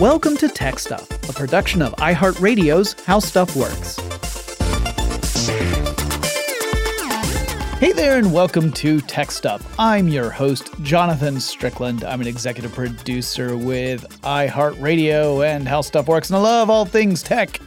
Welcome to Tech Stuff, a production of iHeartRadio's How Stuff Works. Hey there, and welcome to Tech Stuff. I'm your host, Jonathan Strickland. I'm an executive producer with iHeartRadio and How Stuff Works, and I love all things tech.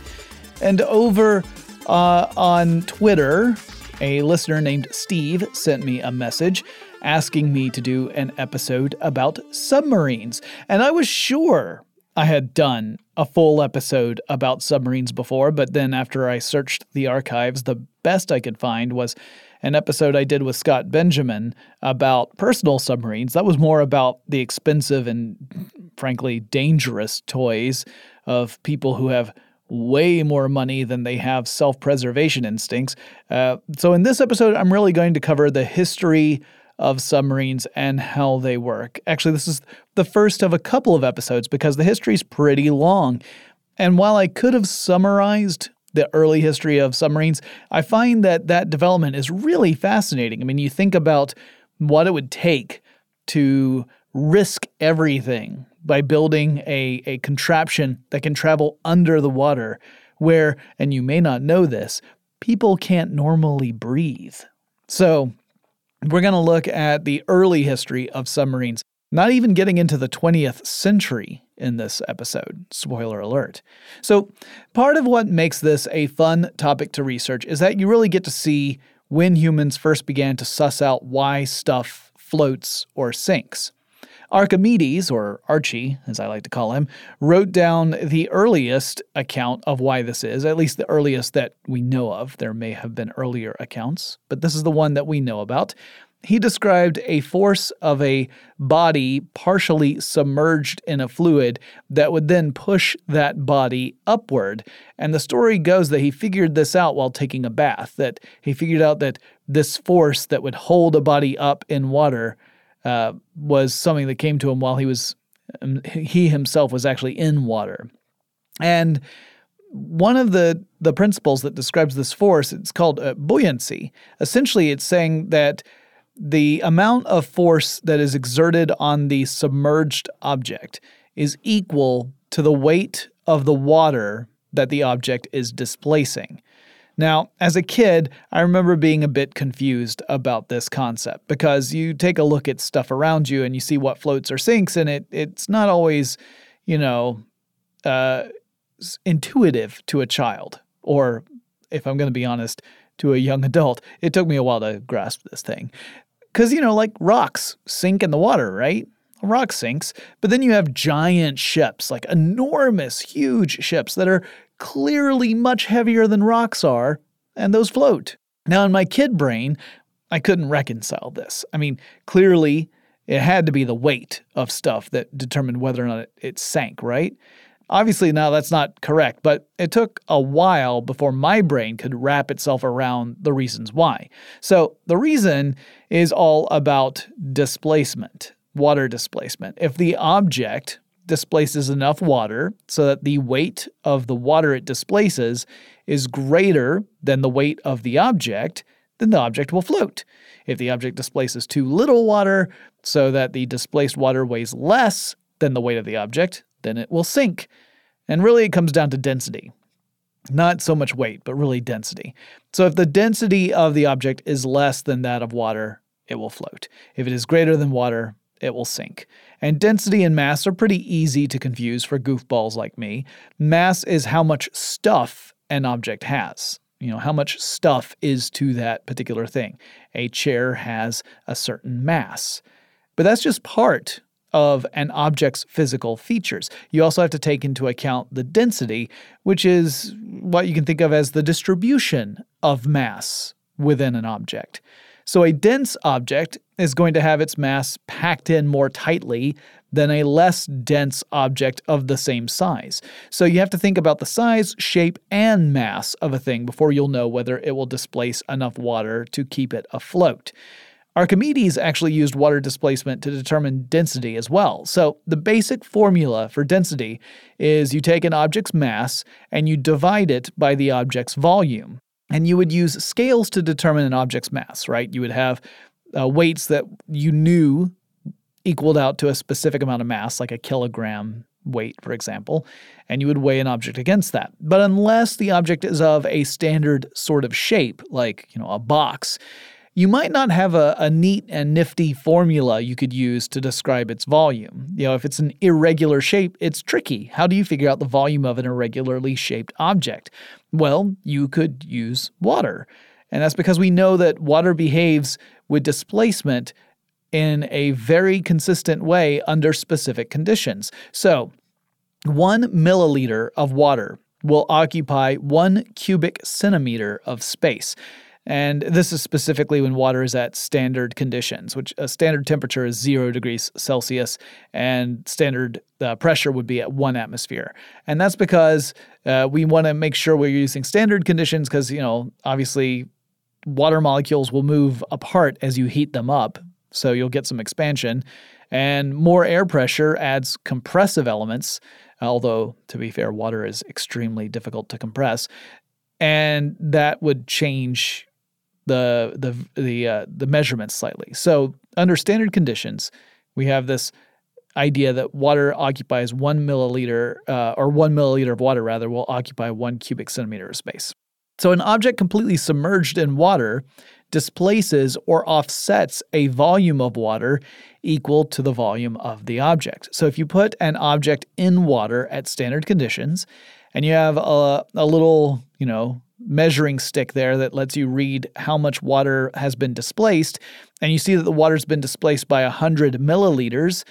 And over uh, on Twitter, a listener named Steve sent me a message asking me to do an episode about submarines. And I was sure I had done a full episode about submarines before, but then after I searched the archives, the best I could find was an episode I did with Scott Benjamin about personal submarines. That was more about the expensive and frankly dangerous toys of people who have way more money than they have self preservation instincts. Uh, so, in this episode, I'm really going to cover the history of submarines and how they work. Actually, this is the first of a couple of episodes because the history is pretty long. And while I could have summarized the early history of submarines, I find that that development is really fascinating. I mean, you think about what it would take to risk everything by building a, a contraption that can travel under the water, where, and you may not know this, people can't normally breathe. So, we're going to look at the early history of submarines, not even getting into the 20th century in this episode. Spoiler alert. So, part of what makes this a fun topic to research is that you really get to see when humans first began to suss out why stuff floats or sinks. Archimedes, or Archie, as I like to call him, wrote down the earliest account of why this is, at least the earliest that we know of. There may have been earlier accounts, but this is the one that we know about. He described a force of a body partially submerged in a fluid that would then push that body upward. And the story goes that he figured this out while taking a bath, that he figured out that this force that would hold a body up in water uh, was something that came to him while he was um, he himself was actually in water. And one of the the principles that describes this force it's called uh, buoyancy. Essentially, it's saying that the amount of force that is exerted on the submerged object is equal to the weight of the water that the object is displacing. Now, as a kid, I remember being a bit confused about this concept because you take a look at stuff around you and you see what floats or sinks, and it it's not always, you know, uh, intuitive to a child, or if I'm going to be honest, to a young adult. It took me a while to grasp this thing, because you know, like rocks sink in the water, right? A rock sinks, but then you have giant ships, like enormous, huge ships that are clearly much heavier than rocks are, and those float. Now, in my kid brain, I couldn't reconcile this. I mean, clearly it had to be the weight of stuff that determined whether or not it, it sank, right? Obviously, now that's not correct, but it took a while before my brain could wrap itself around the reasons why. So, the reason is all about displacement, water displacement. If the object displaces enough water so that the weight of the water it displaces is greater than the weight of the object, then the object will float. If the object displaces too little water so that the displaced water weighs less than the weight of the object, then it will sink. And really, it comes down to density. Not so much weight, but really density. So if the density of the object is less than that of water, it will float. If it is greater than water, it will sink. And density and mass are pretty easy to confuse for goofballs like me. Mass is how much stuff an object has. You know, how much stuff is to that particular thing. A chair has a certain mass. But that's just part of an object's physical features. You also have to take into account the density, which is what you can think of as the distribution of mass within an object. So a dense object is going to have its mass packed in more tightly than a less dense object of the same size. So you have to think about the size, shape, and mass of a thing before you'll know whether it will displace enough water to keep it afloat. Archimedes actually used water displacement to determine density as well. So, the basic formula for density is you take an object's mass and you divide it by the object's volume. And you would use scales to determine an object's mass, right? You would have uh, weights that you knew equaled out to a specific amount of mass, like a kilogram weight, for example, and you would weigh an object against that. But unless the object is of a standard sort of shape, like, you know, a box, you might not have a, a neat and nifty formula you could use to describe its volume. You know, if it's an irregular shape, it's tricky. How do you figure out the volume of an irregularly shaped object? Well, you could use water. And that's because we know that water behaves with displacement in a very consistent way under specific conditions. So, one milliliter of water will occupy one cubic centimeter of space. And this is specifically when water is at standard conditions, which a standard temperature is zero degrees Celsius, and standard uh, pressure would be at one atmosphere. And that's because uh, we want to make sure we're using standard conditions because, you know, obviously water molecules will move apart as you heat them up. So you'll get some expansion. And more air pressure adds compressive elements, although, to be fair, water is extremely difficult to compress. And that would change the the the uh, the measurements slightly. So under standard conditions, we have this idea that water occupies one milliliter uh, or one milliliter of water rather will occupy one cubic centimeter of space. So an object completely submerged in water displaces or offsets a volume of water equal to the volume of the object. So if you put an object in water at standard conditions and you have a, a little, you know, measuring stick there that lets you read how much water has been displaced, and you see that the water's been displaced by 100 milliliters,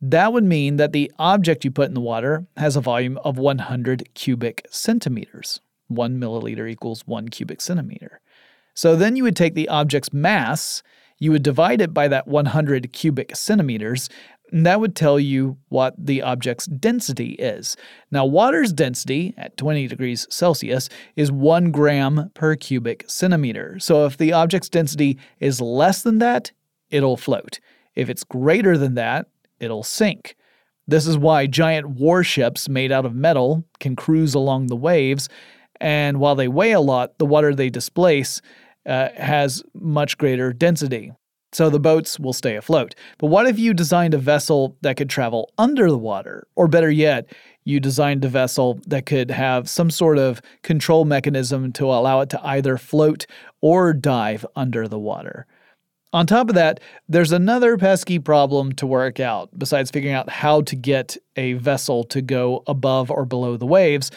that would mean that the object you put in the water has a volume of 100 cubic centimeters. One milliliter equals one cubic centimeter. So then you would take the object's mass, you would divide it by that 100 cubic centimeters, and that would tell you what the object's density is. Now, water's density at 20 degrees Celsius is 1 gram per cubic centimeter. So if the object's density is less than that, it'll float. If it's greater than that, it'll sink. This is why giant warships made out of metal can cruise along the waves, and while they weigh a lot, the water they displace uh, has much greater density so the boats will stay afloat. But what if you designed a vessel that could travel under the water? Or better yet, you designed a vessel that could have some sort of control mechanism to allow it to either float or dive under the water. On top of that, there's another pesky problem to work out besides figuring out how to get a vessel to go above or below the waves.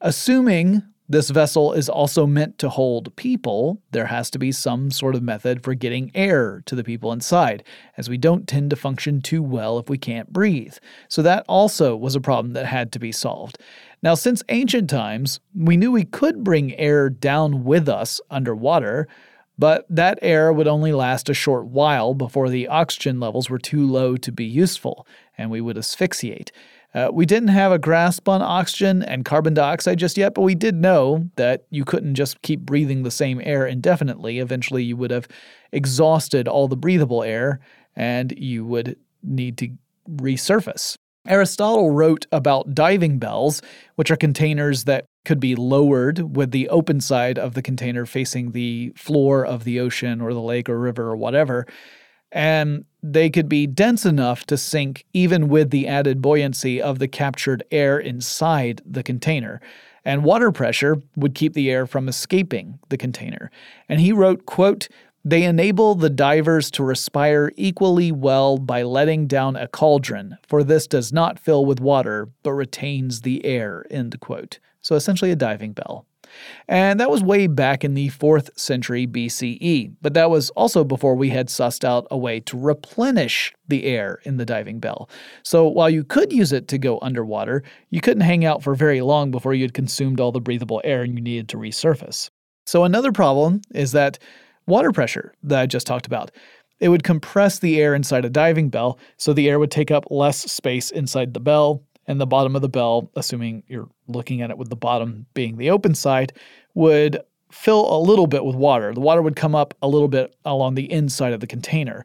Assuming this vessel is also meant to hold people. There has to be some sort of method for getting air to the people inside, as we don't tend to function too well if we can't breathe. So that also was a problem that had to be solved. Now, since ancient times, we knew we could bring air down with us underwater, but that air would only last a short while before the oxygen levels were too low to be useful, and we would asphyxiate. Uh, we didn't have a grasp on oxygen and carbon dioxide just yet, but we did know that you couldn't just keep breathing the same air indefinitely. Eventually, you would have exhausted all the breathable air and you would need to resurface. Aristotle wrote about diving bells, which are containers that could be lowered with the open side of the container facing the floor of the ocean or the lake or river or whatever and they could be dense enough to sink even with the added buoyancy of the captured air inside the container. And water pressure would keep the air from escaping the container. And he wrote, quote, they enable the divers to respire equally well by letting down a cauldron, for this does not fill with water, but retains the air. End quote. So essentially a diving bell. And that was way back in the 4th century BCE, but that was also before we had sussed out a way to replenish the air in the diving bell. So while you could use it to go underwater, you couldn't hang out for very long before you had consumed all the breathable air and you needed to resurface. So another problem is that water pressure that I just talked about. It would compress the air inside a diving bell, so the air would take up less space inside the bell, and the bottom of the bell, assuming you're looking at it with the bottom being the open side, would fill a little bit with water. The water would come up a little bit along the inside of the container,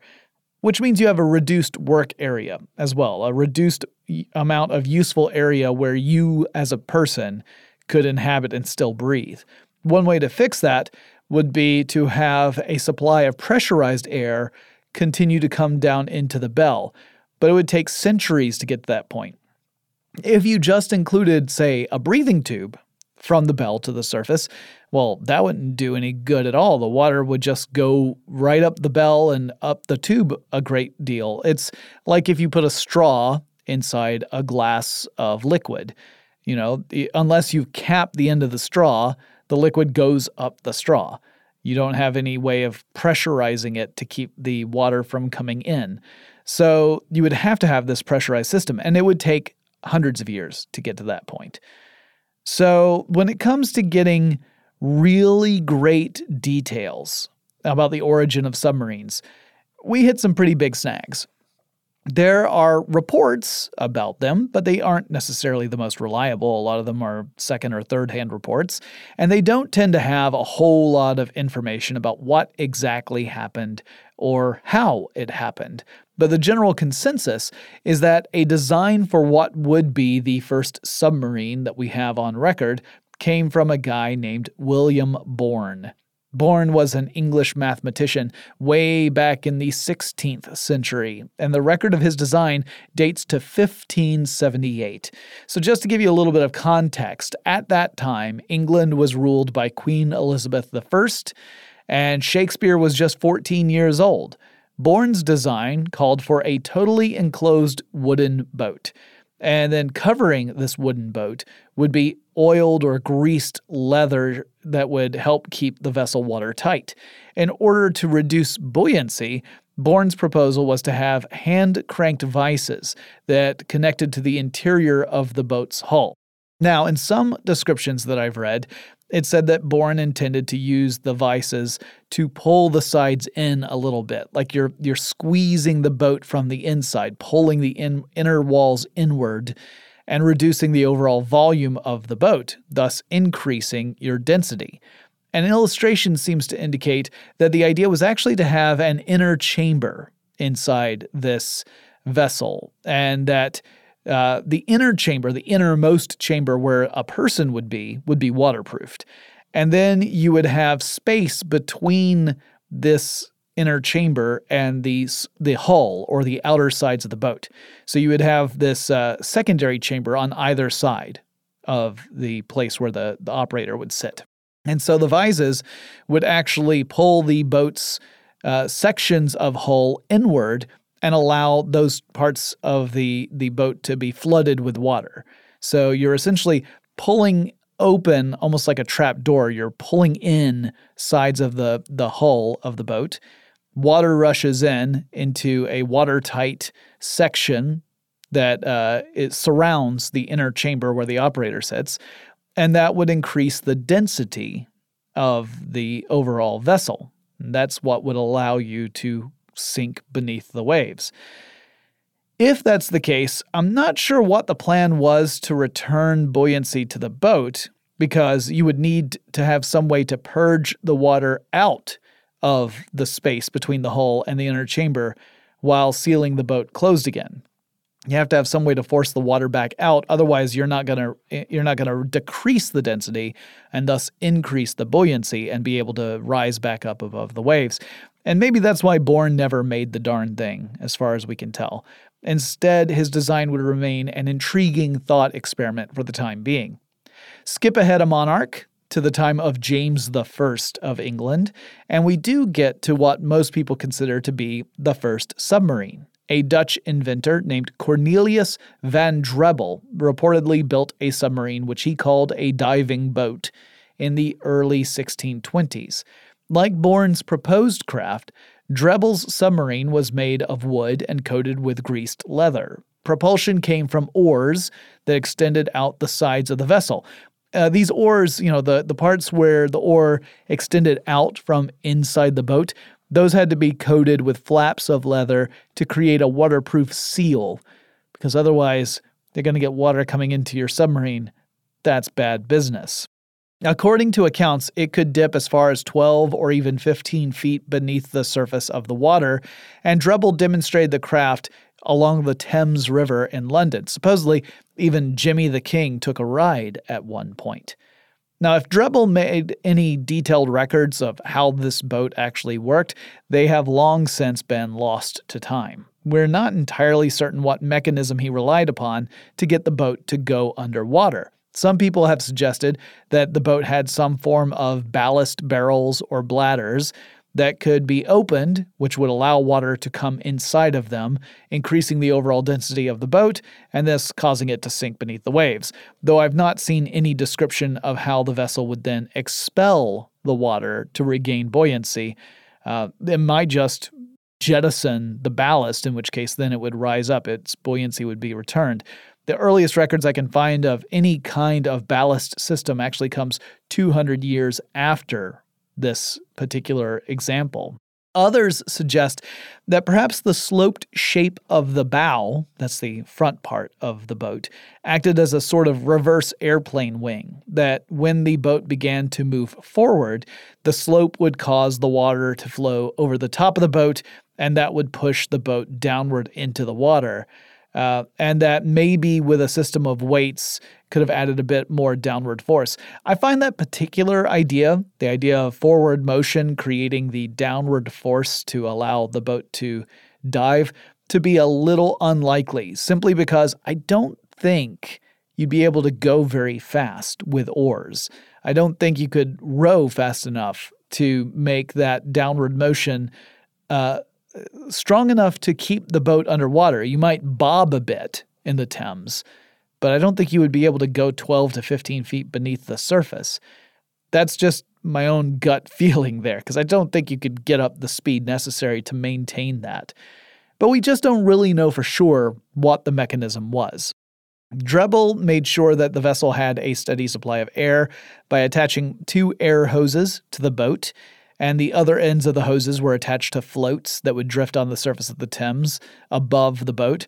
which means you have a reduced work area as well, a reduced amount of useful area where you as a person could inhabit and still breathe. One way to fix that would be to have a supply of pressurized air continue to come down into the bell, but it would take centuries to get to that point. If you just included, say, a breathing tube from the bell to the surface, well, that wouldn't do any good at all. The water would just go right up the bell and up the tube a great deal. It's like if you put a straw inside a glass of liquid. You know, unless you cap the end of the straw, the liquid goes up the straw. You don't have any way of pressurizing it to keep the water from coming in. So you would have to have this pressurized system, and it would take hundreds of years to get to that point. So when it comes to getting really great details about the origin of submarines, we hit some pretty big snags. There are reports about them, but they aren't necessarily the most reliable. A lot of them are second or third hand reports, and they don't tend to have a whole lot of information about what exactly happened or how it happened. But the general consensus is that a design for what would be the first submarine that we have on record came from a guy named William Bourne. Bourne was an English mathematician way back in the 16th century, and the record of his design dates to 1578. So, just to give you a little bit of context, at that time, England was ruled by Queen Elizabeth I, and Shakespeare was just 14 years old. Bourne's design called for a totally enclosed wooden boat. And then covering this wooden boat would be oiled or greased leather that would help keep the vessel watertight. In order to reduce buoyancy, Bourne's proposal was to have hand cranked vices that connected to the interior of the boat's hull. Now, in some descriptions that I've read, it said that Bourne intended to use the vices to pull the sides in a little bit, like you're you're squeezing the boat from the inside, pulling the in, inner walls inward and reducing the overall volume of the boat, thus increasing your density. An illustration seems to indicate that the idea was actually to have an inner chamber inside this vessel, and that uh, the inner chamber, the innermost chamber where a person would be, would be waterproofed. And then you would have space between this inner chamber and the the hull or the outer sides of the boat. So you would have this uh, secondary chamber on either side of the place where the, the operator would sit. And so the vises would actually pull the boat's uh, sections of hull inward and allow those parts of the, the boat to be flooded with water. So you're essentially pulling open almost like a trap door. You're pulling in sides of the, the hull of the boat water rushes in into a watertight section that uh, it surrounds the inner chamber where the operator sits, and that would increase the density of the overall vessel. And that's what would allow you to sink beneath the waves. If that's the case, I'm not sure what the plan was to return buoyancy to the boat because you would need to have some way to purge the water out of the space between the hull and the inner chamber while sealing the boat closed again. You have to have some way to force the water back out otherwise you're not going to you're not going to decrease the density and thus increase the buoyancy and be able to rise back up above the waves. And maybe that's why Bourne never made the darn thing as far as we can tell. Instead, his design would remain an intriguing thought experiment for the time being. Skip ahead a monarch, to the time of James I of England, and we do get to what most people consider to be the first submarine. A Dutch inventor named Cornelius van Drebbel reportedly built a submarine which he called a diving boat in the early 1620s. Like Bourne's proposed craft, Drebbel's submarine was made of wood and coated with greased leather. Propulsion came from oars that extended out the sides of the vessel, uh, these oars, you know, the, the parts where the oar extended out from inside the boat, those had to be coated with flaps of leather to create a waterproof seal, because otherwise they're going to get water coming into your submarine. That's bad business. According to accounts, it could dip as far as 12 or even 15 feet beneath the surface of the water, and Drebbel demonstrated the craft along the Thames River in London. Supposedly, even Jimmy the King took a ride at one point. Now, if Drebbel made any detailed records of how this boat actually worked, they have long since been lost to time. we're not entirely certain what mechanism he relied upon to get the boat to go underwater. Some people have suggested that the boat had some form of ballast barrels or bladders that could be opened, which would allow water to come inside of them, increasing the overall density of the boat and thus causing it to sink beneath the waves. Though I've not seen any description of how the vessel would then expel the water to regain buoyancy, uh, it might just jettison the ballast, in which case then it would rise up, its buoyancy would be returned. The earliest records I can find of any kind of ballast system actually comes 200 years after this particular example. Others suggest that perhaps the sloped shape of the bow, that's the front part of the boat, acted as a sort of reverse airplane wing, that when the boat began to move forward, the slope would cause the water to flow over the top of the boat, and that would push the boat downward into the water. Uh, and that maybe with a system of weights could have added a bit more downward force. I find that particular idea, the idea of forward motion creating the downward force to allow the boat to dive, to be a little unlikely, simply because I don't think you'd be able to go very fast with oars. I don't think you could row fast enough to make that downward motion uh, strong enough to keep the boat underwater. You might bob a bit in the Thames, but I don't think you would be able to go 12 to 15 feet beneath the surface. That's just my own gut feeling there, because I don't think you could get up the speed necessary to maintain that. But we just don't really know for sure what the mechanism was. Drebbel made sure that the vessel had a steady supply of air by attaching two air hoses to the boat and the other ends of the hoses were attached to floats that would drift on the surface of the Thames above the boat.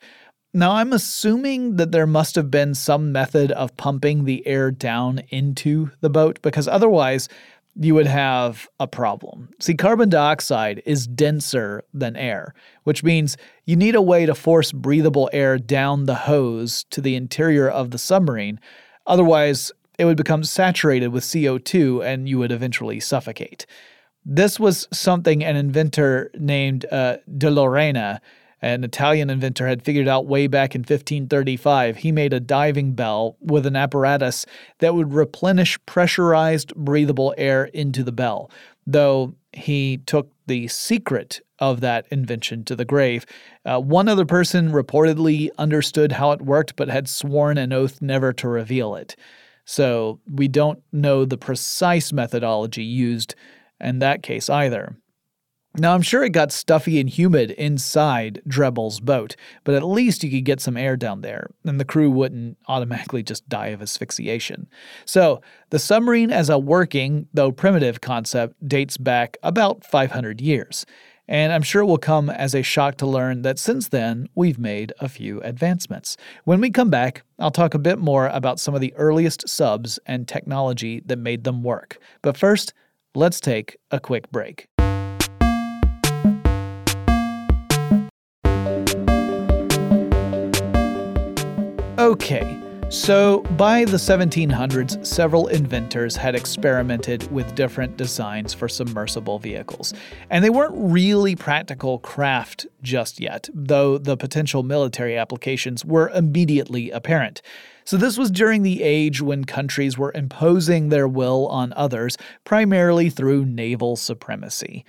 Now, I'm assuming that there must have been some method of pumping the air down into the boat because otherwise you would have a problem. See, carbon dioxide is denser than air, which means you need a way to force breathable air down the hose to the interior of the submarine. Otherwise, it would become saturated with CO2 and you would eventually suffocate. This was something an inventor named uh, De Lorena, an Italian inventor, had figured out way back in 1535. He made a diving bell with an apparatus that would replenish pressurized, breathable air into the bell, though he took the secret of that invention to the grave. Uh, one other person reportedly understood how it worked, but had sworn an oath never to reveal it. So we don't know the precise methodology used in that case either. Now, I'm sure it got stuffy and humid inside Drebbel's boat, but at least you could get some air down there, and the crew wouldn't automatically just die of asphyxiation. So, the submarine as a working, though primitive, concept dates back about 500 years, and I'm sure it will come as a shock to learn that since then, we've made a few advancements. When we come back, I'll talk a bit more about some of the earliest subs and technology that made them work. But first, Let's take a quick break. Okay, so by the 1700s, several inventors had experimented with different designs for submersible vehicles. And they weren't really practical craft just yet, though the potential military applications were immediately apparent. So, this was during the age when countries were imposing their will on others, primarily through naval supremacy.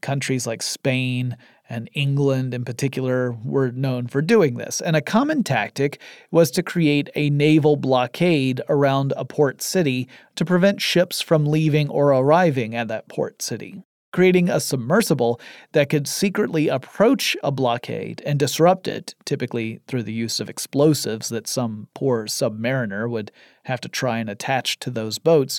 Countries like Spain and England, in particular, were known for doing this. And a common tactic was to create a naval blockade around a port city to prevent ships from leaving or arriving at that port city creating a submersible that could secretly approach a blockade and disrupt it, typically through the use of explosives that some poor submariner would have to try and attach to those boats,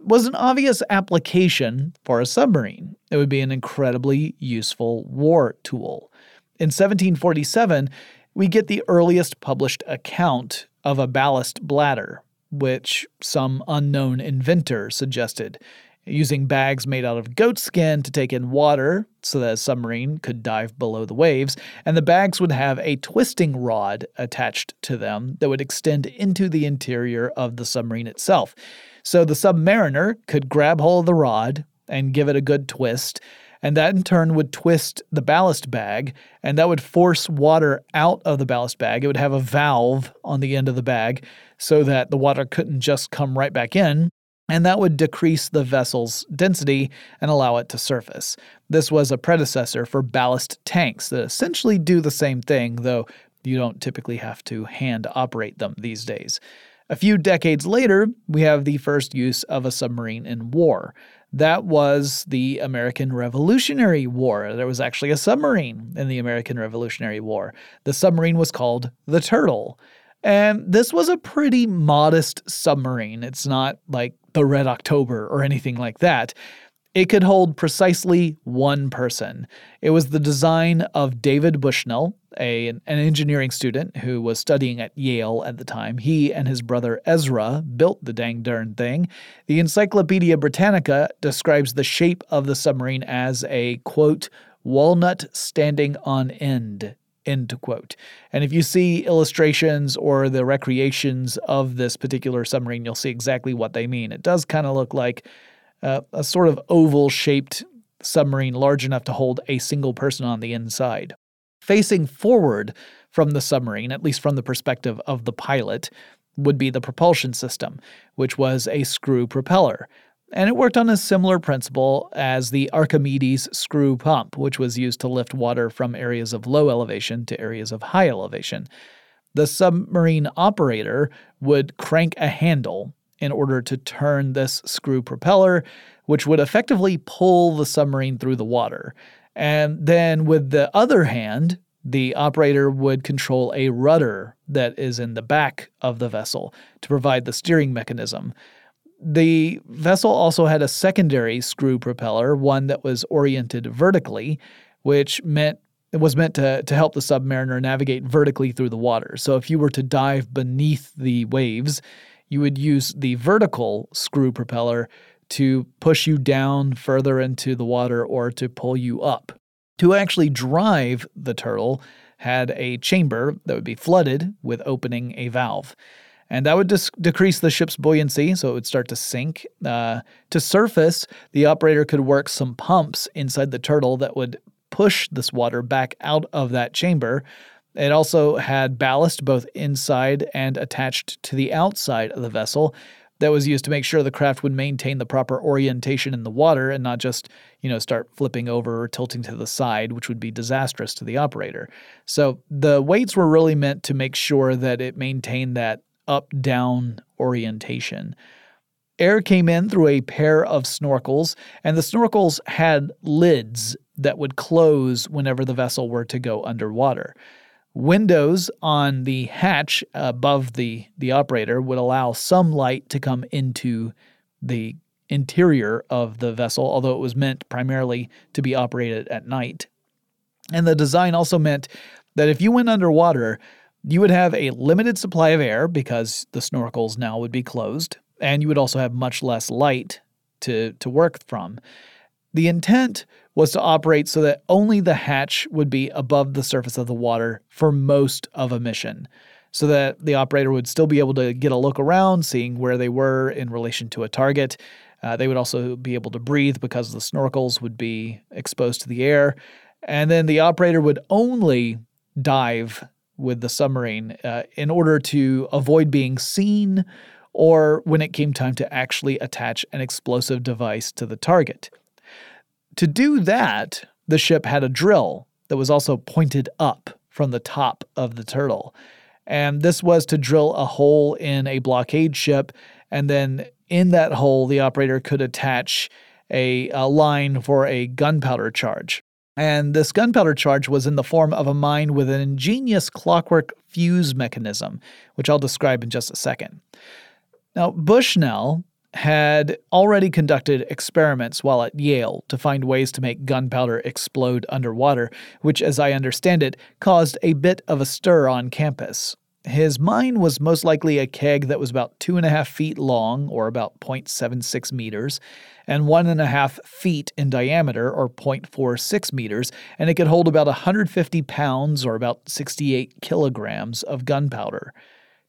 was an obvious application for a submarine. It would be an incredibly useful war tool. In 1747, we get the earliest published account of a ballast bladder, which some unknown inventor suggested using bags made out of goat skin to take in water so that a submarine could dive below the waves, and the bags would have a twisting rod attached to them that would extend into the interior of the submarine itself. So the submariner could grab hold of the rod and give it a good twist, And that in turn would twist the ballast bag, and that would force water out of the ballast bag. It would have a valve on the end of the bag so that the water couldn't just come right back in and that would decrease the vessel's density and allow it to surface. This was a predecessor for ballast tanks that essentially do the same thing, though you don't typically have to hand operate them these days. A few decades later, we have the first use of a submarine in war. That was the American Revolutionary War. There was actually a submarine in the American Revolutionary War. The submarine was called the Turtle. And this was a pretty modest submarine. It's not like the Red October or anything like that. It could hold precisely one person. It was the design of David Bushnell, a, an engineering student who was studying at Yale at the time. He and his brother Ezra built the dang darn thing. The Encyclopedia Britannica describes the shape of the submarine as a, quote, walnut standing on end, End quote. And if you see illustrations or the recreations of this particular submarine, you'll see exactly what they mean. It does kind of look like uh, a sort of oval shaped submarine large enough to hold a single person on the inside. Facing forward from the submarine, at least from the perspective of the pilot, would be the propulsion system, which was a screw propeller and it worked on a similar principle as the Archimedes screw pump, which was used to lift water from areas of low elevation to areas of high elevation. The submarine operator would crank a handle in order to turn this screw propeller, which would effectively pull the submarine through the water. And then with the other hand, the operator would control a rudder that is in the back of the vessel to provide the steering mechanism. The vessel also had a secondary screw propeller, one that was oriented vertically, which meant it was meant to, to help the submariner navigate vertically through the water. So if you were to dive beneath the waves, you would use the vertical screw propeller to push you down further into the water or to pull you up. To actually drive the turtle had a chamber that would be flooded with opening a valve and that would dis- decrease the ship's buoyancy, so it would start to sink. Uh, to surface, the operator could work some pumps inside the turtle that would push this water back out of that chamber. It also had ballast both inside and attached to the outside of the vessel that was used to make sure the craft would maintain the proper orientation in the water and not just, you know, start flipping over or tilting to the side, which would be disastrous to the operator. So the weights were really meant to make sure that it maintained that up down orientation. Air came in through a pair of snorkels, and the snorkels had lids that would close whenever the vessel were to go underwater. Windows on the hatch above the, the operator would allow some light to come into the interior of the vessel, although it was meant primarily to be operated at night. And the design also meant that if you went underwater, you would have a limited supply of air because the snorkels now would be closed, and you would also have much less light to, to work from. The intent was to operate so that only the hatch would be above the surface of the water for most of a mission, so that the operator would still be able to get a look around, seeing where they were in relation to a target. Uh, they would also be able to breathe because the snorkels would be exposed to the air. And then the operator would only dive with the submarine uh, in order to avoid being seen or when it came time to actually attach an explosive device to the target. To do that, the ship had a drill that was also pointed up from the top of the turtle. And this was to drill a hole in a blockade ship, and then in that hole, the operator could attach a, a line for a gunpowder charge. And this gunpowder charge was in the form of a mine with an ingenious clockwork fuse mechanism, which I'll describe in just a second. Now, Bushnell had already conducted experiments while at Yale to find ways to make gunpowder explode underwater, which, as I understand it, caused a bit of a stir on campus. His mine was most likely a keg that was about two and a half feet long, or about 0.76 meters, and one and a half feet in diameter, or 0.46 meters, and it could hold about 150 pounds, or about 68 kilograms, of gunpowder.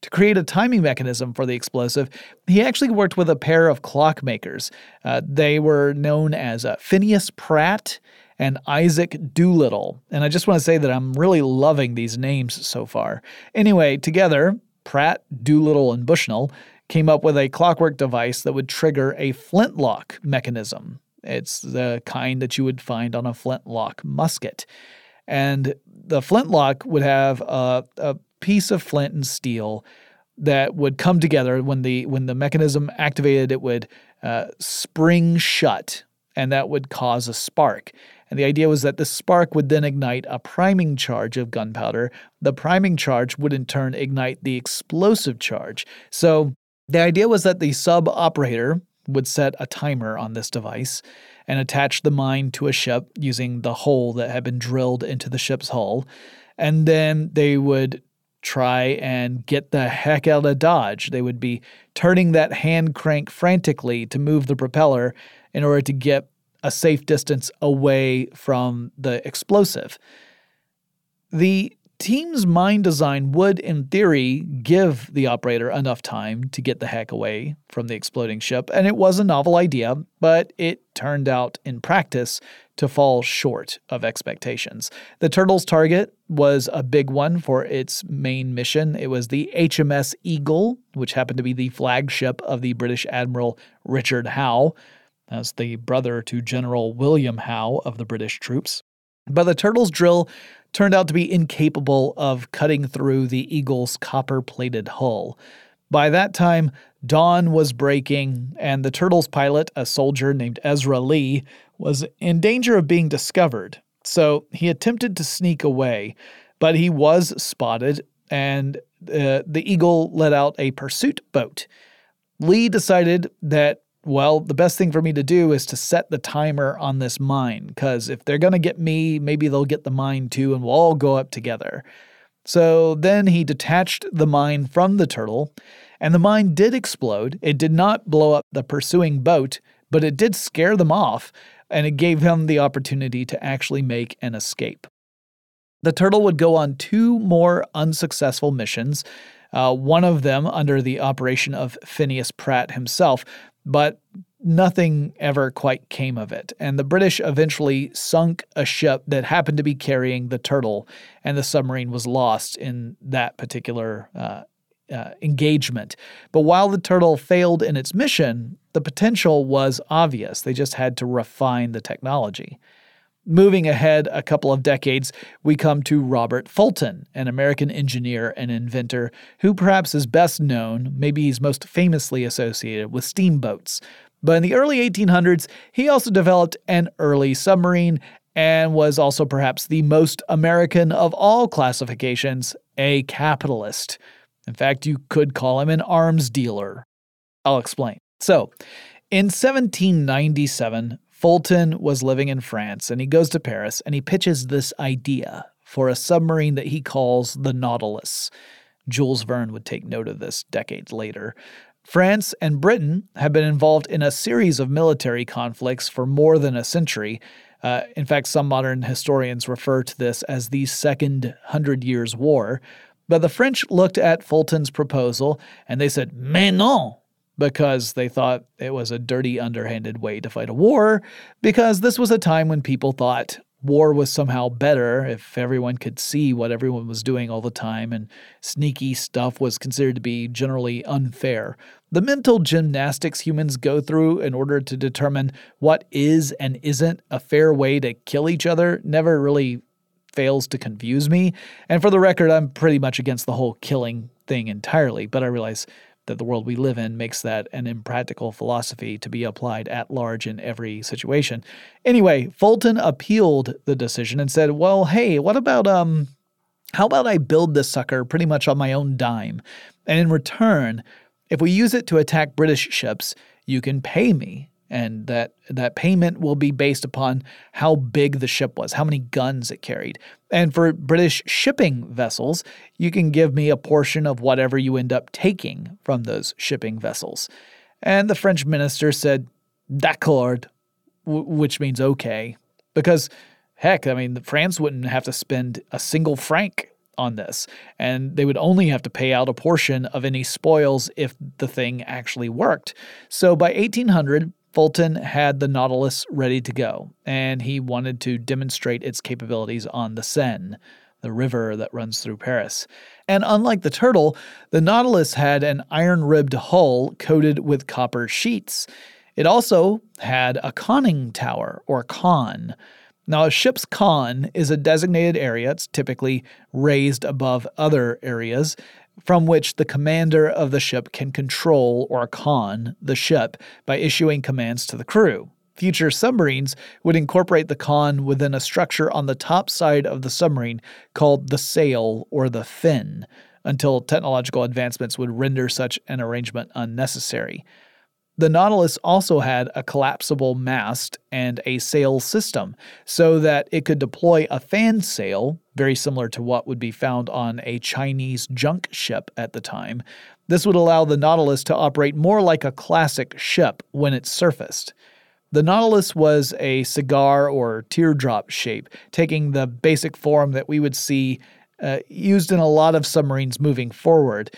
To create a timing mechanism for the explosive, he actually worked with a pair of clockmakers. Uh, they were known as uh, Phineas Pratt and Isaac Doolittle. And I just want to say that I'm really loving these names so far. Anyway, together, Pratt, Doolittle, and Bushnell came up with a clockwork device that would trigger a flintlock mechanism. It's the kind that you would find on a flintlock musket. And the flintlock would have a, a piece of flint and steel that would come together when the when the mechanism activated it would uh, spring shut and that would cause a spark and the idea was that the spark would then ignite a priming charge of gunpowder the priming charge would in turn ignite the explosive charge so the idea was that the sub operator would set a timer on this device and attach the mine to a ship using the hole that had been drilled into the ship's hull. And then they would try and get the heck out of Dodge. They would be turning that hand crank frantically to move the propeller in order to get a safe distance away from the explosive. The team's mine design would, in theory, give the operator enough time to get the heck away from the exploding ship, and it was a novel idea, but it turned out in practice to fall short of expectations. The Turtle's target was a big one for its main mission. It was the HMS Eagle, which happened to be the flagship of the British Admiral Richard Howe, as the brother to General William Howe of the British troops. But the Turtle's drill turned out to be incapable of cutting through the Eagle's copper plated hull. By that time, dawn was breaking, and the Turtles pilot, a soldier named Ezra Lee, was in danger of being discovered. So he attempted to sneak away, but he was spotted, and uh, the Eagle let out a pursuit boat. Lee decided that well, the best thing for me to do is to set the timer on this mine, because if they're going to get me, maybe they'll get the mine too, and we'll all go up together. So then he detached the mine from the turtle, and the mine did explode. It did not blow up the pursuing boat, but it did scare them off, and it gave him the opportunity to actually make an escape. The turtle would go on two more unsuccessful missions, uh, one of them under the operation of Phineas Pratt himself, but nothing ever quite came of it. And the British eventually sunk a ship that happened to be carrying the turtle, and the submarine was lost in that particular uh, uh, engagement. But while the turtle failed in its mission, the potential was obvious. They just had to refine the technology. Moving ahead a couple of decades, we come to Robert Fulton, an American engineer and inventor who perhaps is best known, maybe he's most famously associated with steamboats. But in the early 1800s, he also developed an early submarine and was also perhaps the most American of all classifications, a capitalist. In fact, you could call him an arms dealer. I'll explain. So, in 1797, Fulton was living in France and he goes to Paris and he pitches this idea for a submarine that he calls the Nautilus. Jules Verne would take note of this decades later. France and Britain have been involved in a series of military conflicts for more than a century. Uh, in fact, some modern historians refer to this as the Second Hundred Years' War. But the French looked at Fulton's proposal and they said, Mais non! Because they thought it was a dirty, underhanded way to fight a war, because this was a time when people thought war was somehow better if everyone could see what everyone was doing all the time, and sneaky stuff was considered to be generally unfair. The mental gymnastics humans go through in order to determine what is and isn't a fair way to kill each other never really fails to confuse me. And for the record, I'm pretty much against the whole killing thing entirely, but I realize that the world we live in makes that an impractical philosophy to be applied at large in every situation. Anyway, Fulton appealed the decision and said, "Well, hey, what about um how about I build this sucker pretty much on my own dime? And in return, if we use it to attack British ships, you can pay me and that that payment will be based upon how big the ship was, how many guns it carried. And for British shipping vessels, you can give me a portion of whatever you end up taking from those shipping vessels. And the French minister said, "D'accord," which means okay, because heck, I mean, France wouldn't have to spend a single franc on this, and they would only have to pay out a portion of any spoils if the thing actually worked. So by 1800, Fulton had the Nautilus ready to go, and he wanted to demonstrate its capabilities on the Seine, the river that runs through Paris. And unlike the Turtle, the Nautilus had an iron ribbed hull coated with copper sheets. It also had a conning tower, or con. Now, a ship's con is a designated area, it's typically raised above other areas, from which the commander of the ship can control or con the ship by issuing commands to the crew. Future submarines would incorporate the con within a structure on the top side of the submarine called the sail or the fin, until technological advancements would render such an arrangement unnecessary. The Nautilus also had a collapsible mast and a sail system so that it could deploy a fan sail, very similar to what would be found on a Chinese junk ship at the time. This would allow the Nautilus to operate more like a classic ship when it surfaced. The Nautilus was a cigar or teardrop shape, taking the basic form that we would see uh, used in a lot of submarines moving forward.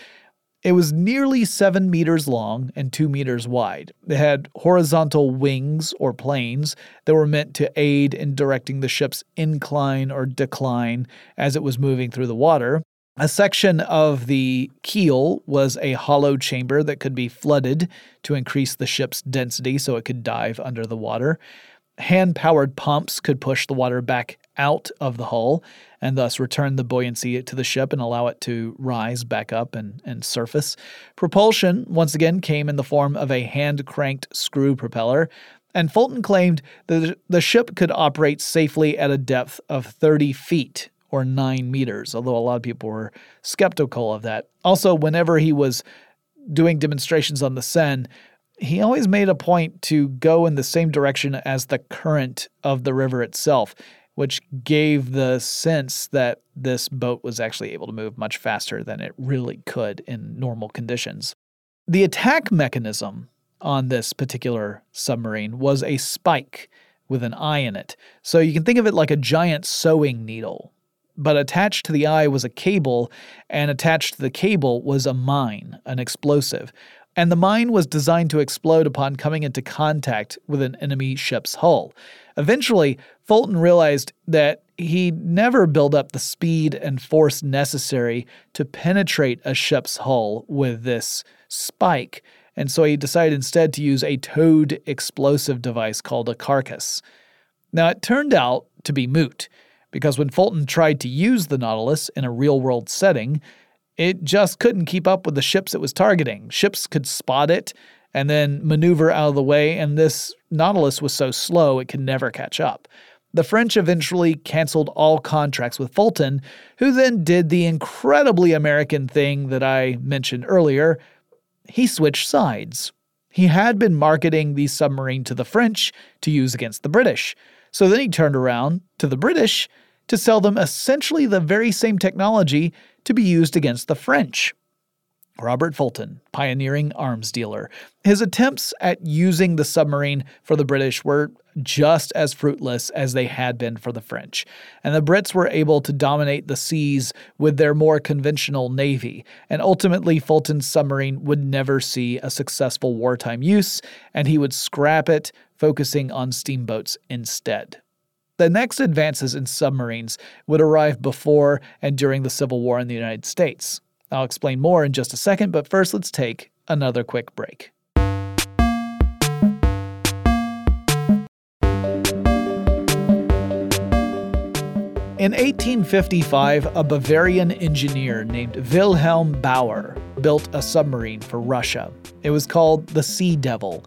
It was nearly seven meters long and two meters wide. It had horizontal wings or planes that were meant to aid in directing the ship's incline or decline as it was moving through the water. A section of the keel was a hollow chamber that could be flooded to increase the ship's density so it could dive under the water. Hand powered pumps could push the water back out of the hull and thus return the buoyancy to the ship and allow it to rise back up and, and surface. Propulsion, once again, came in the form of a hand cranked screw propeller. And Fulton claimed that the ship could operate safely at a depth of 30 feet or 9 meters, although a lot of people were skeptical of that. Also, whenever he was doing demonstrations on the Seine, he always made a point to go in the same direction as the current of the river itself which gave the sense that this boat was actually able to move much faster than it really could in normal conditions. The attack mechanism on this particular submarine was a spike with an eye in it. So you can think of it like a giant sewing needle. But attached to the eye was a cable, and attached to the cable was a mine, an explosive. And the mine was designed to explode upon coming into contact with an enemy ship's hull. Eventually, Fulton realized that he'd never build up the speed and force necessary to penetrate a ship's hull with this spike, and so he decided instead to use a towed explosive device called a carcass. Now, it turned out to be moot, because when Fulton tried to use the Nautilus in a real world setting, it just couldn't keep up with the ships it was targeting. Ships could spot it and then maneuver out of the way, and this Nautilus was so slow it could never catch up. The French eventually canceled all contracts with Fulton, who then did the incredibly American thing that I mentioned earlier. He switched sides. He had been marketing the submarine to the French to use against the British. So then he turned around to the British to sell them essentially the very same technology to be used against the French. Robert Fulton, pioneering arms dealer. His attempts at using the submarine for the British were just as fruitless as they had been for the French, and the Brits were able to dominate the seas with their more conventional navy, and ultimately Fulton's submarine would never see a successful wartime use, and he would scrap it, focusing on steamboats instead. The next advances in submarines would arrive before and during the Civil War in the United States. I'll explain more in just a second, but first let's take another quick break. In 1855, a Bavarian engineer named Wilhelm Bauer built a submarine for Russia. It was called the Sea Devil,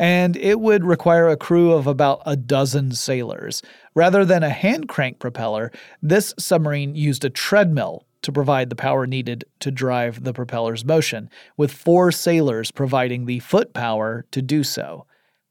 and it would require a crew of about a dozen sailors. Rather than a hand crank propeller, this submarine used a treadmill to provide the power needed to drive the propeller's motion, with four sailors providing the foot power to do so.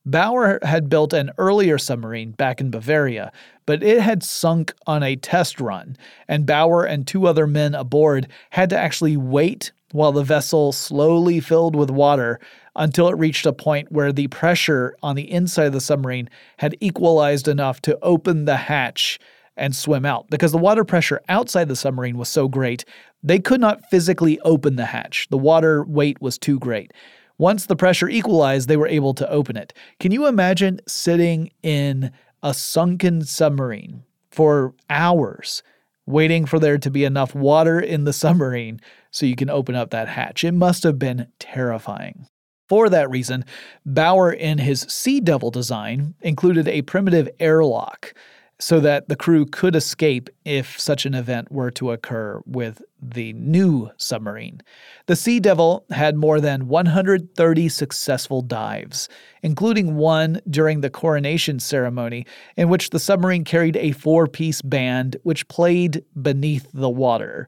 Bauer had built an earlier submarine back in Bavaria, but it had sunk on a test run, and Bauer and two other men aboard had to actually wait while the vessel slowly filled with water until it reached a point where the pressure on the inside of the submarine had equalized enough to open the hatch and swim out. Because the water pressure outside the submarine was so great, they could not physically open the hatch. The water weight was too great. Once the pressure equalized, they were able to open it. Can you imagine sitting in a sunken submarine for hours? waiting for there to be enough water in the submarine so you can open up that hatch. It must have been terrifying. For that reason, Bauer in his Sea Devil design included a primitive airlock so that the crew could escape if such an event were to occur with the new submarine. The Sea Devil had more than 130 successful dives, including one during the coronation ceremony, in which the submarine carried a four piece band which played beneath the water.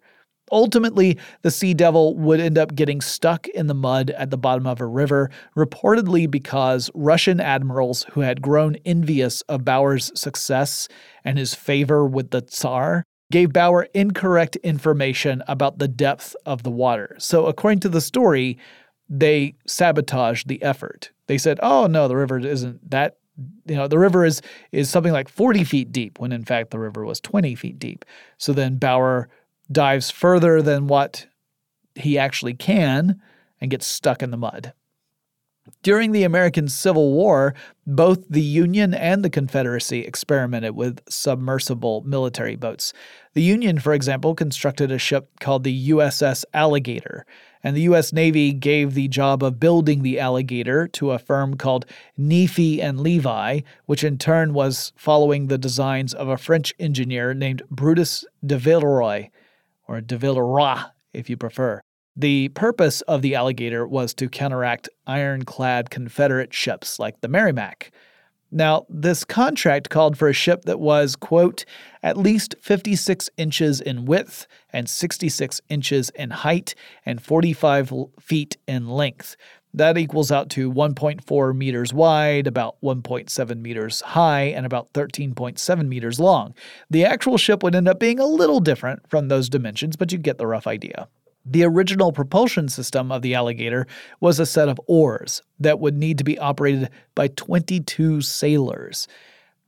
Ultimately, the Sea Devil would end up getting stuck in the mud at the bottom of a river, reportedly because Russian admirals who had grown envious of Bauer's success and his favor with the Tsar gave Bauer incorrect information about the depth of the water. So, according to the story, they sabotaged the effort. They said, "Oh no, the river isn't that you know the river is is something like 40 feet deep when in fact the river was 20 feet deep so then bauer dives further than what he actually can and gets stuck in the mud. During the American Civil War, both the Union and the Confederacy experimented with submersible military boats. The Union, for example, constructed a ship called the USS Alligator, and the U.S. Navy gave the job of building the Alligator to a firm called Neafie and Levy, which in turn was following the designs of a French engineer named Brutus de Villeroy or de Villeroy if you prefer. The purpose of the Alligator was to counteract ironclad Confederate ships like the Merrimac. Now, this contract called for a ship that was, quote, at least 56 inches in width and 66 inches in height and 45 feet in length, that equals out to 1.4 meters wide, about 1.7 meters high, and about 13.7 meters long. The actual ship would end up being a little different from those dimensions, but you get the rough idea. The original propulsion system of the Alligator was a set of oars that would need to be operated by 22 sailors.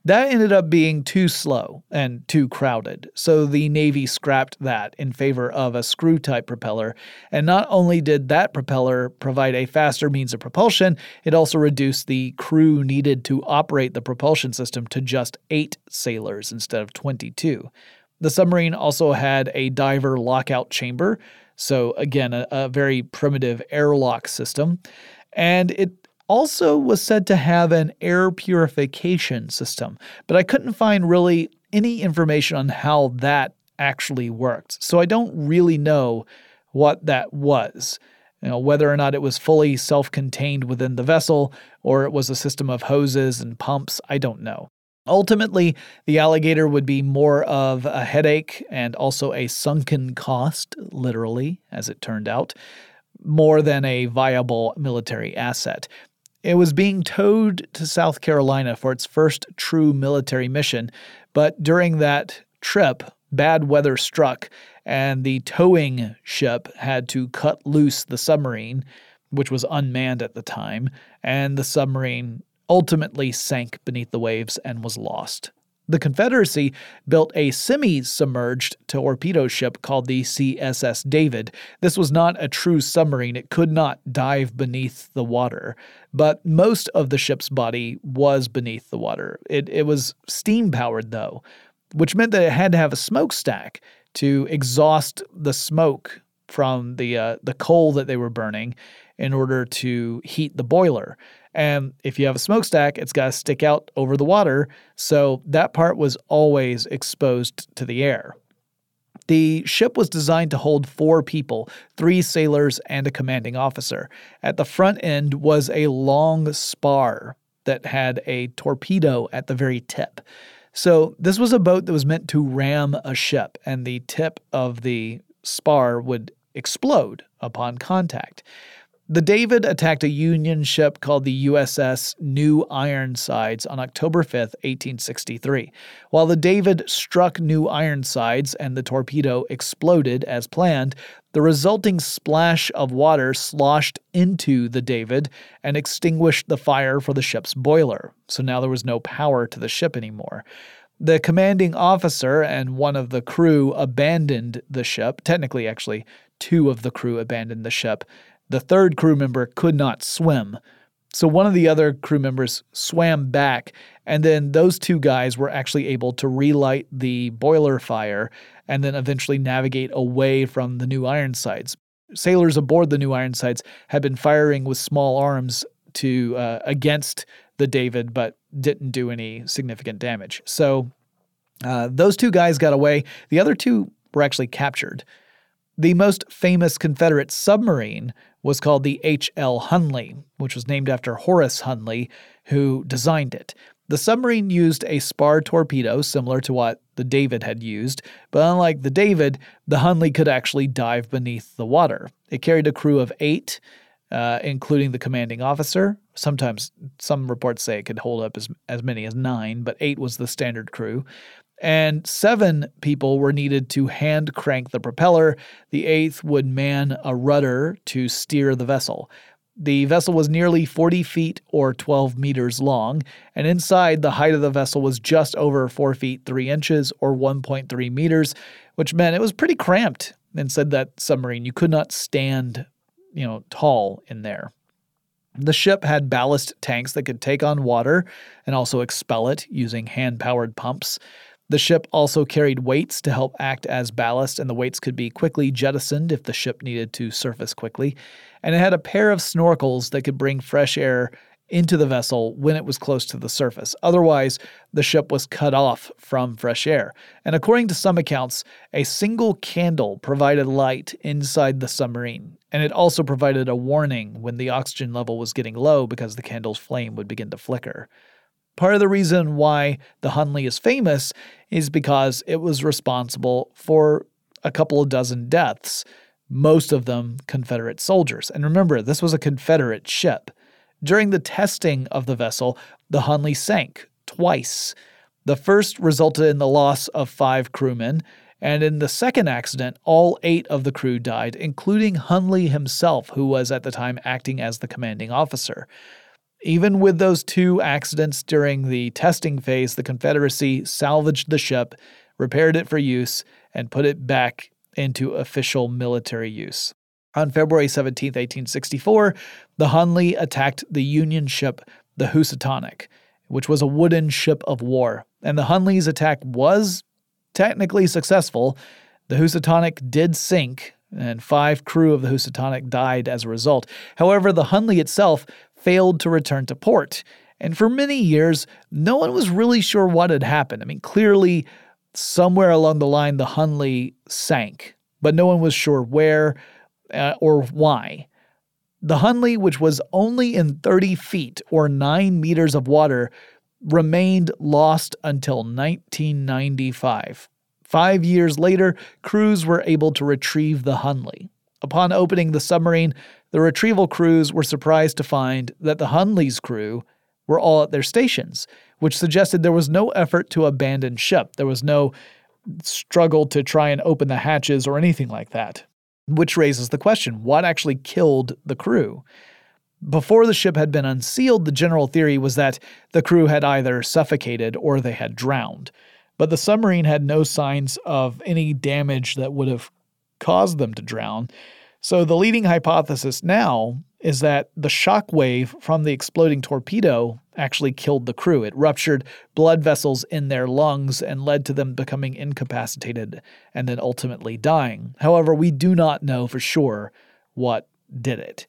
That ended up being too slow and too crowded, so the Navy scrapped that in favor of a screw type propeller. And not only did that propeller provide a faster means of propulsion, it also reduced the crew needed to operate the propulsion system to just eight sailors instead of 22. The submarine also had a diver lockout chamber, so again, a, a very primitive airlock system. And it also was said to have an air purification system, but I couldn't find really any information on how that actually worked. So I don't really know what that was. You know, whether or not it was fully self contained within the vessel or it was a system of hoses and pumps, I don't know. Ultimately, the alligator would be more of a headache and also a sunken cost, literally, as it turned out, more than a viable military asset. It was being towed to South Carolina for its first true military mission, but during that trip, bad weather struck, and the towing ship had to cut loose the submarine, which was unmanned at the time, and the submarine ultimately sank beneath the waves and was lost. The Confederacy built a semi submerged torpedo ship called the CSS David. This was not a true submarine, it could not dive beneath the water, but most of the ship's body was beneath the water. It, it was steam powered, though, which meant that it had to have a smokestack to exhaust the smoke from the, uh, the coal that they were burning in order to heat the boiler. And if you have a smokestack, it's got to stick out over the water. So that part was always exposed to the air. The ship was designed to hold four people three sailors and a commanding officer. At the front end was a long spar that had a torpedo at the very tip. So, this was a boat that was meant to ram a ship, and the tip of the spar would explode upon contact. The David attacked a Union ship called the USS New Ironsides on October 5, 1863. While the David struck New Ironsides and the torpedo exploded as planned, the resulting splash of water sloshed into the David and extinguished the fire for the ship's boiler. So now there was no power to the ship anymore. The commanding officer and one of the crew abandoned the ship. Technically, actually, two of the crew abandoned the ship The third crew member could not swim. So one of the other crew members swam back, and then those two guys were actually able to relight the boiler fire and then eventually navigate away from the new Ironsides. Sailors aboard the new Ironsides had been firing with small arms to uh, against the David, but didn't do any significant damage. So uh, those two guys got away. The other two were actually captured. The most famous Confederate submarine was called the H.L. Hunley, which was named after Horace Hunley, who designed it. The submarine used a spar torpedo similar to what the David had used, but unlike the David, the Hunley could actually dive beneath the water. It carried a crew of eight, uh, including the commanding officer. Sometimes some reports say it could hold up as, as many as nine, but eight was the standard crew and seven people were needed to hand crank the propeller. The eighth would man a rudder to steer the vessel. The vessel was nearly 40 feet or 12 meters long, and inside the height of the vessel was just over 4 feet 3 inches or 1.3 meters, which meant it was pretty cramped and said that submarine you could not stand, you know, tall in there. The ship had ballast tanks that could take on water and also expel it using hand powered pumps. The ship also carried weights to help act as ballast, and the weights could be quickly jettisoned if the ship needed to surface quickly. And it had a pair of snorkels that could bring fresh air into the vessel when it was close to the surface. Otherwise, the ship was cut off from fresh air. And according to some accounts, a single candle provided light inside the submarine. And it also provided a warning when the oxygen level was getting low because the candle's flame would begin to flicker. Part of the reason why the Hunley is famous is because it was responsible for a couple of dozen deaths, most of them Confederate soldiers. And remember, this was a Confederate ship. During the testing of the vessel, the Hunley sank twice. The first resulted in the loss of five crewmen, and in the second accident, all eight of the crew died, including Hunley himself, who was at the time acting as the commanding officer. Even with those two accidents during the testing phase, the Confederacy salvaged the ship, repaired it for use, and put it back into official military use. On February 17, 1864, the Hunley attacked the Union ship, the Housatonic, which was a wooden ship of war. And the Hunley's attack was technically successful. The Housatonic did sink, and five crew of the Housatonic died as a result. However, the Hunley itself failed to return to port. And for many years, no one was really sure what had happened. I mean, clearly, somewhere along the line, the Hunley sank, but no one was sure where uh, or why. The Hunley, which was only in 30 feet or 9 meters of water, remained lost until 1995. Five years later, crews were able to retrieve the Hunley. Upon opening the submarine, the retrieval crews were surprised to find that the Hunley's crew were all at their stations, which suggested there was no effort to abandon ship. There was no struggle to try and open the hatches or anything like that. Which raises the question what actually killed the crew? Before the ship had been unsealed, the general theory was that the crew had either suffocated or they had drowned. But the submarine had no signs of any damage that would have caused them to drown. So the leading hypothesis now is that the shock wave from the exploding torpedo actually killed the crew. It ruptured blood vessels in their lungs and led to them becoming incapacitated and then ultimately dying. However, we do not know for sure what did it.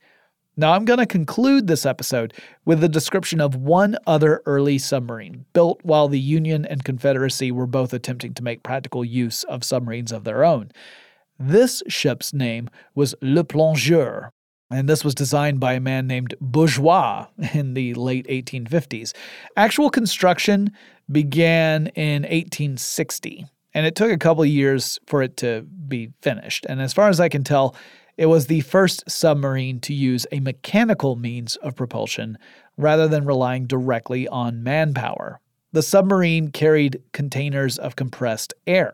Now, I'm going to conclude this episode with a description of one other early submarine built while the Union and Confederacy were both attempting to make practical use of submarines of their own. This ship's name was Le Plongeur, and this was designed by a man named Bourgeois in the late 1850s. Actual construction began in 1860, and it took a couple years for it to be finished. And as far as I can tell, it was the first submarine to use a mechanical means of propulsion rather than relying directly on manpower. The submarine carried containers of compressed air.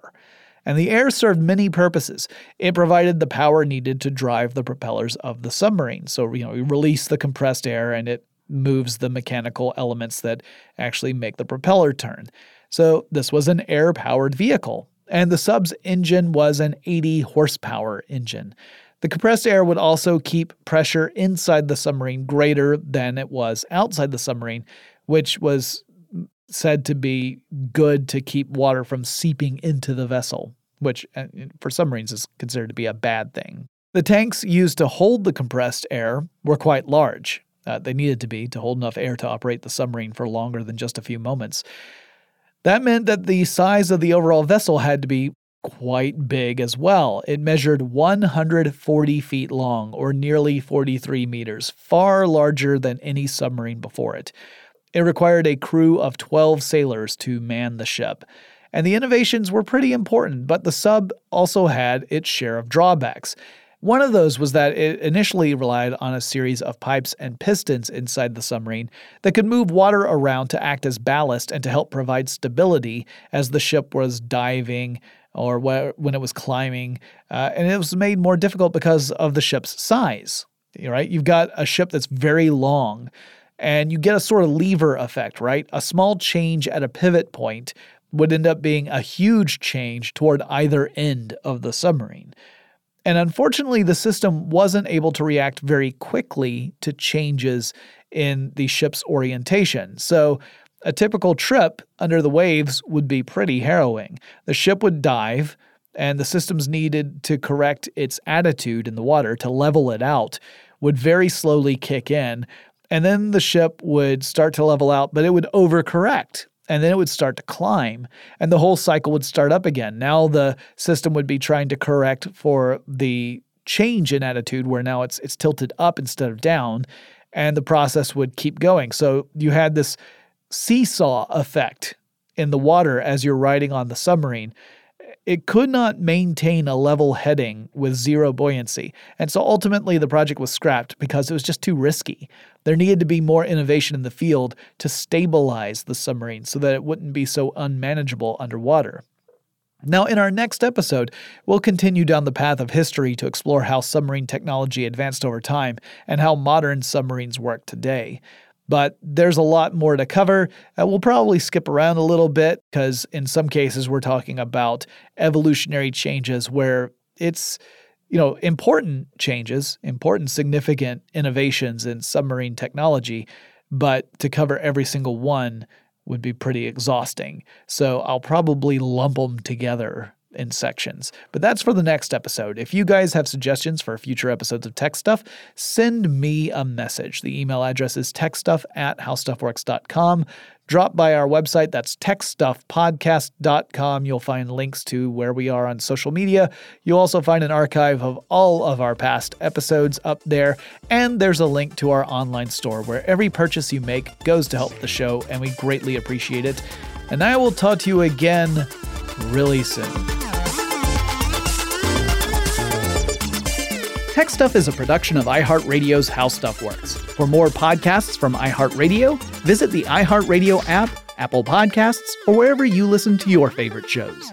And the air served many purposes. It provided the power needed to drive the propellers of the submarine. So, you know, you release the compressed air and it moves the mechanical elements that actually make the propeller turn. So, this was an air powered vehicle. and the sub's engine was an 80 horsepower engine. The compressed air would also keep pressure inside the submarine greater than it was outside the submarine, which was said to be good to keep water from seeping into the vessel, which uh, for submarines is considered to be a bad thing. The tanks used to hold the compressed air were quite large. Uh, they needed to be to hold enough air to operate the submarine for longer than just a few moments. That meant that the size of the overall vessel had to be quite big as well. It measured 140 feet long, or nearly 43 meters, far larger than any submarine before it. It required a crew of 12 sailors to man the ship. And the innovations were pretty important, but the sub also had its share of drawbacks. One of those was that it initially relied on a series of pipes and pistons inside the submarine that could move water around to act as ballast and to help provide stability as the ship was diving or when it was climbing. Uh, and it was made more difficult because of the ship's size. Right? You've got a ship that's very long, and you get a sort of lever effect, right? A small change at a pivot point would end up being a huge change toward either end of the submarine. And unfortunately, the system wasn't able to react very quickly to changes in the ship's orientation. So, a typical trip under the waves would be pretty harrowing. The ship would dive, and the systems needed to correct its attitude in the water to level it out would very slowly kick in. And then the ship would start to level out, but it would overcorrect and then it would start to climb and the whole cycle would start up again. Now the system would be trying to correct for the change in attitude where now it's it's tilted up instead of down and the process would keep going. So you had this seesaw effect in the water as you're riding on the submarine it could not maintain a level heading with zero buoyancy, and so ultimately the project was scrapped because it was just too risky. There needed to be more innovation in the field to stabilize the submarine so that it wouldn't be so unmanageable underwater. Now, in our next episode, we'll continue down the path of history to explore how submarine technology advanced over time and how modern submarines work today but there's a lot more to cover. Uh, we'll probably skip around a little bit because in some cases we're talking about evolutionary changes where it's you know important changes, important significant innovations in submarine technology, but to cover every single one would be pretty exhausting. So I'll probably lump them together in sections. But that's for the next episode. If you guys have suggestions for future episodes of Tech Stuff, send me a message. The email address is techstuff at howstuffworks.com. Drop by our website, that's techstuffpodcast.com. You'll find links to where we are on social media. You'll also find an archive of all of our past episodes up there. And there's a link to our online store where every purchase you make goes to help the show, and we greatly appreciate it. And I will talk to you again really soon. Tech Stuff is a production of iHeartRadio's How Stuff Works. For more podcasts from iHeartRadio, visit the iHeartRadio app, Apple Podcasts, or wherever you listen to your favorite shows.